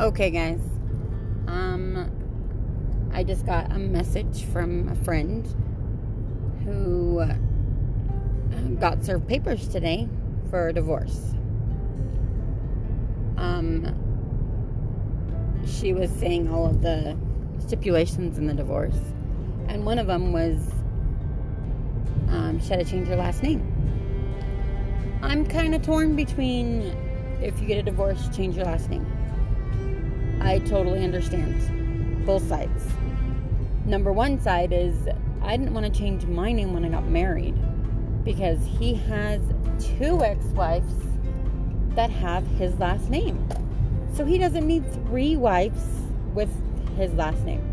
Okay, guys. Um, I just got a message from a friend who got served papers today for a divorce. Um, she was saying all of the stipulations in the divorce, and one of them was um, she had to change her last name. I'm kind of torn between if you get a divorce, change your last name. I totally understand both sides. Number one side is I didn't want to change my name when I got married because he has two ex wives that have his last name. So he doesn't need three wives with his last name.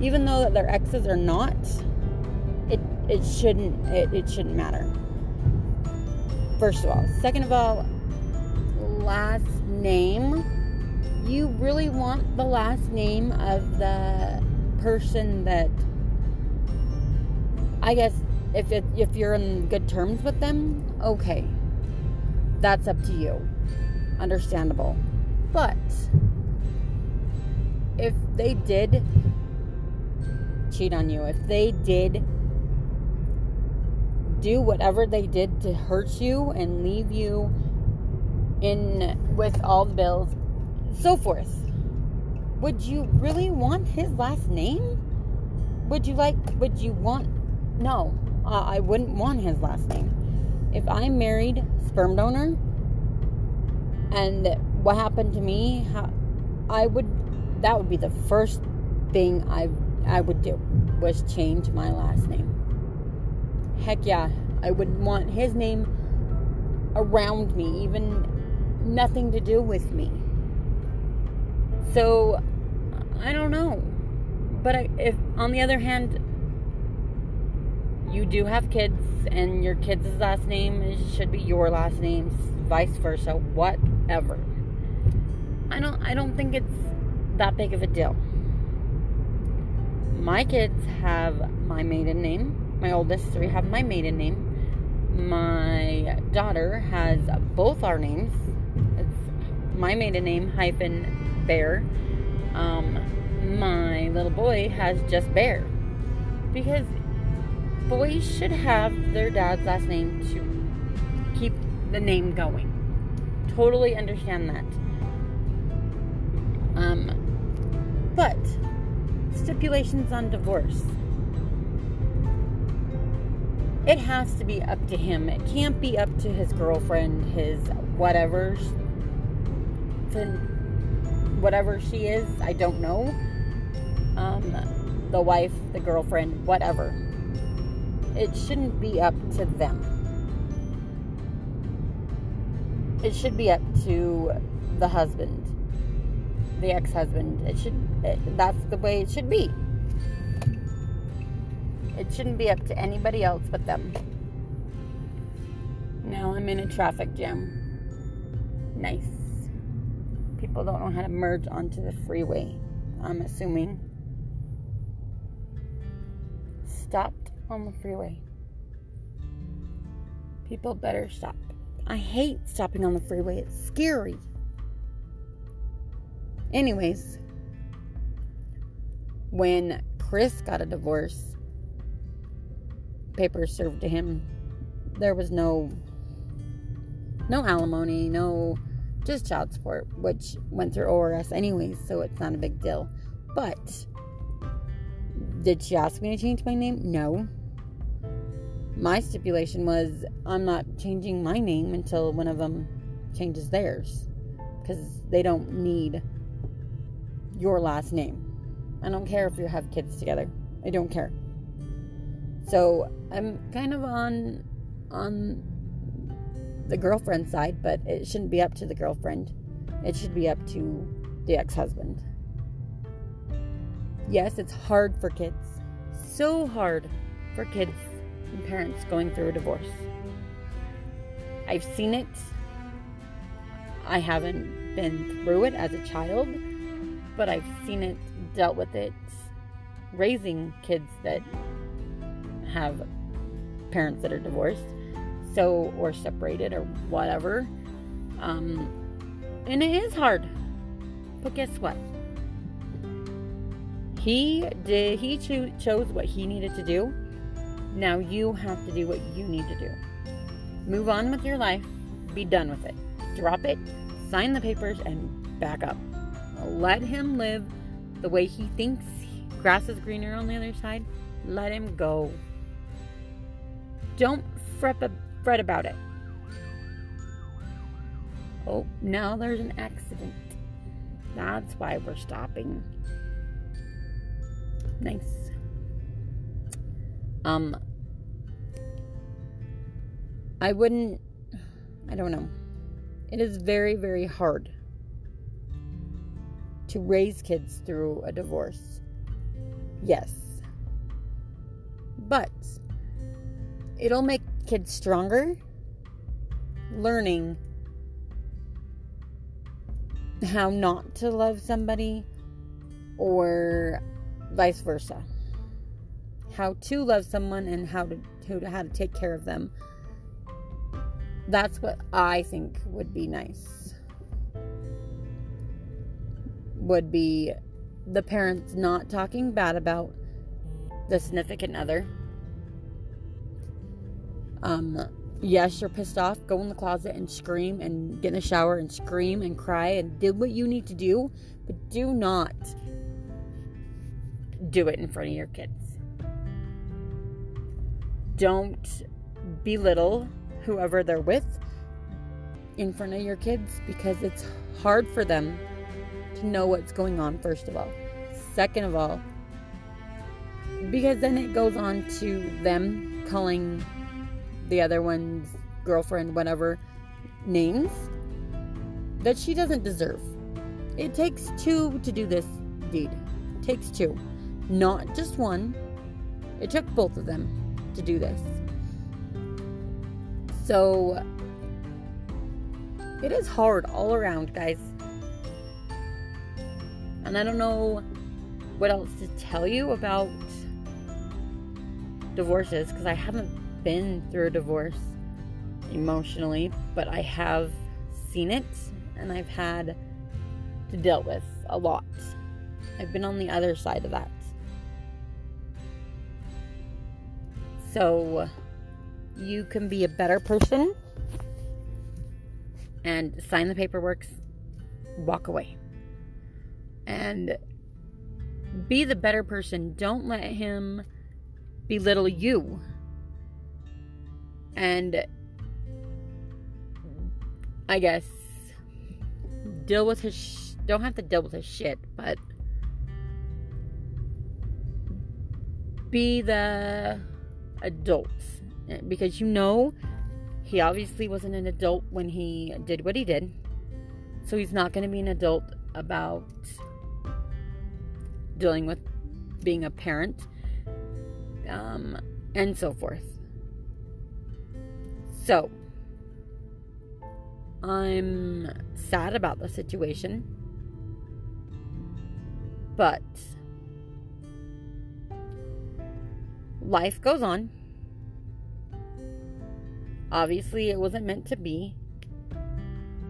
Even though their exes are not, it it shouldn't it, it shouldn't matter. First of all. Second of all, last name. You really want the last name of the person that I guess if it, if you're in good terms with them, okay. That's up to you. Understandable. But if they did cheat on you, if they did do whatever they did to hurt you and leave you in with all the bills, so forth, would you really want his last name? Would you like, would you want, no, I wouldn't want his last name. If I'm married, sperm donor, and what happened to me, I would, that would be the first thing I, I would do, was change my last name. Heck yeah, I would want his name around me, even nothing to do with me. So, I don't know. But I, if, on the other hand, you do have kids and your kids' last name should be your last name, vice versa, whatever. I don't I don't think it's that big of a deal. My kids have my maiden name. My oldest three have my maiden name. My daughter has both our names. My maiden name hyphen Bear. Um, my little boy has just Bear because boys should have their dad's last name to keep the name going. Totally understand that. Um, but stipulations on divorce. It has to be up to him. It can't be up to his girlfriend, his whatever, whatever she is. I don't know. Um, the wife, the girlfriend, whatever it shouldn't be up to them. It should be up to the husband, the ex-husband. It should. It, that's the way it should be. It shouldn't be up to anybody else but them. Now I'm in a traffic jam. Nice. People don't know how to merge onto the freeway. I'm assuming. Stopped on the freeway. People better stop. I hate stopping on the freeway, it's scary. Anyways, when Chris got a divorce, papers served to him. There was no no alimony, no just child support, which went through ORS anyways, so it's not a big deal. But did she ask me to change my name? No my stipulation was I'm not changing my name until one of them changes theirs because they don't need your last name. I don't care if you have kids together. I don't care. So I'm kind of on on the girlfriend side, but it shouldn't be up to the girlfriend. It should be up to the ex-husband. Yes, it's hard for kids. So hard for kids and parents going through a divorce. I've seen it. I haven't been through it as a child, but I've seen it, dealt with it, raising kids that have parents that are divorced, so or separated or whatever. Um, and it is hard. But guess what? He did he cho- chose what he needed to do. Now you have to do what you need to do. Move on with your life. Be done with it. Drop it, sign the papers and back up. Let him live the way he thinks grass is greener on the other side. Let him go. Don't fret, about it. Oh, now there's an accident. That's why we're stopping. Nice. Um, I wouldn't, I don't know. It is very, very hard to raise kids through a divorce. Yes. But it'll make kids stronger, learning how not to love somebody or vice versa. How to love someone and how to, how to take care of them. That's what I think would be nice. Would be the parents not talking bad about the significant other. Um, yes, you're pissed off. Go in the closet and scream and get in the shower and scream and cry and do what you need to do, but do not do it in front of your kids. Don't belittle whoever they're with in front of your kids because it's hard for them to know what's going on, first of all. Second of all, because then it goes on to them calling the other one's girlfriend, whatever, names that she doesn't deserve. It takes two to do this deed. It takes two, not just one. It took both of them to do this. So it is hard all around, guys. And I don't know what else to tell you about divorces because I haven't been through a divorce emotionally, but I have seen it and I've had to deal with a lot. I've been on the other side of that. So you can be a better person and sign the paperwork, walk away. And be the better person. Don't let him belittle you. And I guess deal with his sh- don't have to deal with his shit, but be the adult because you know he obviously wasn't an adult when he did what he did. So he's not going to be an adult about dealing with being a parent um, and so forth. So, I'm sad about the situation, but life goes on. Obviously, it wasn't meant to be.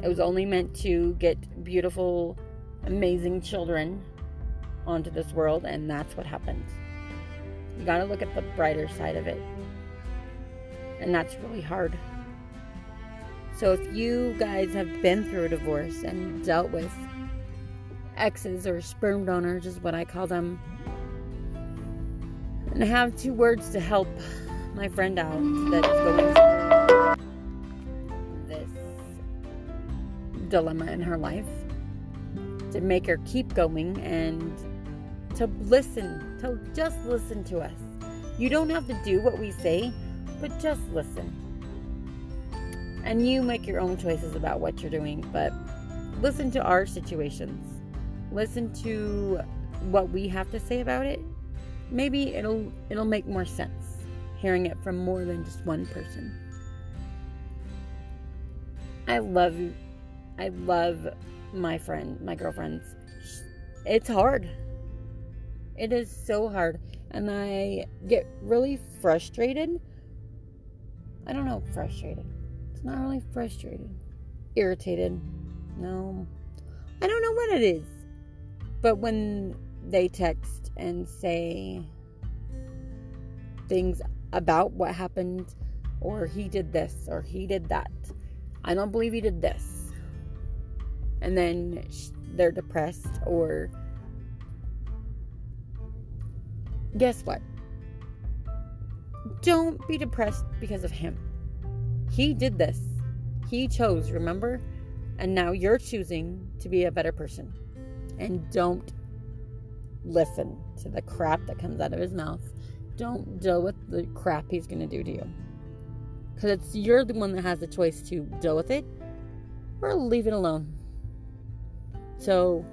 It was only meant to get beautiful, amazing children onto this world, and that's what happened. You got to look at the brighter side of it. And that's really hard. So if you guys have been through a divorce and dealt with exes or sperm donors, is what I call them, and I have two words to help my friend out that is going through this dilemma in her life to make her keep going and to listen, to just listen to us. You don't have to do what we say, but just listen. And you make your own choices about what you're doing, but listen to our situations. Listen to what we have to say about it. Maybe it'll it'll make more sense hearing it from more than just one person. I love I love my friend, my girlfriends. It's hard. It is so hard. And I get really frustrated. I don't know, frustrated. It's not really frustrated. Irritated. No. I don't know what it is. But when they text and say things about what happened, or he did this, or he did that, I don't believe he did this. And then they're depressed, or guess what? Don't be depressed because of him. He did this. He chose, remember? And now you're choosing to be a better person. And don't listen to the crap that comes out of his mouth. Don't deal with the crap he's going to do to you. Because it's you're the one that has the choice to deal with it or leave it alone. So,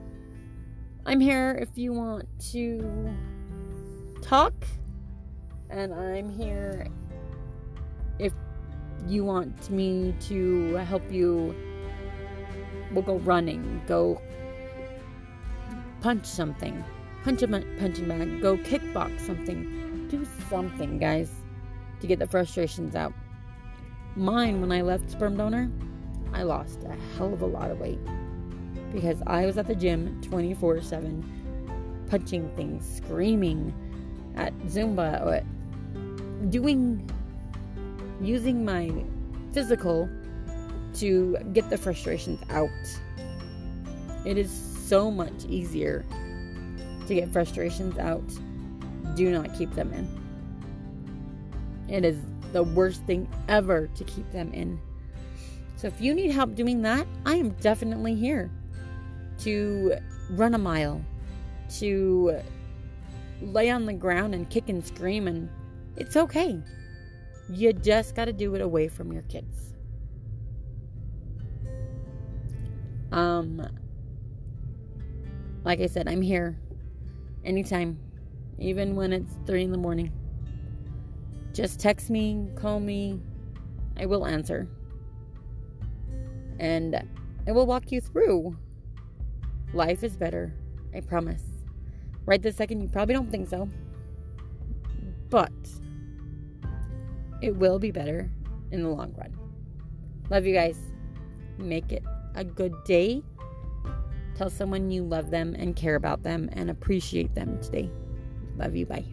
I'm here if you want to talk, and I'm here if you want me to help you. We'll go running, go punch something, punch a punching bag, go kickbox something, do something, guys, to get the frustrations out. Mine, when I left sperm donor, I lost a hell of a lot of weight because I was at the gym 24 7, punching things, screaming at Zumba, or doing, using my physical to get the frustrations out. It is so much easier to get frustrations out. Do not keep them in. It is the worst thing ever to keep them in. So if you need help doing that, I am definitely here to run a mile, to lay on the ground and kick and scream, and it's okay. You just got to do it away from your kids. Um, like I said, I'm here anytime, even when it's three in the morning. Just text me, call me, I will answer. And I will walk you through. Life is better, I promise. Right this second, you probably don't think so. But it will be better in the long run. Love you guys. Make it a good day. Tell someone you love them and care about them and appreciate them today. Love you. Bye.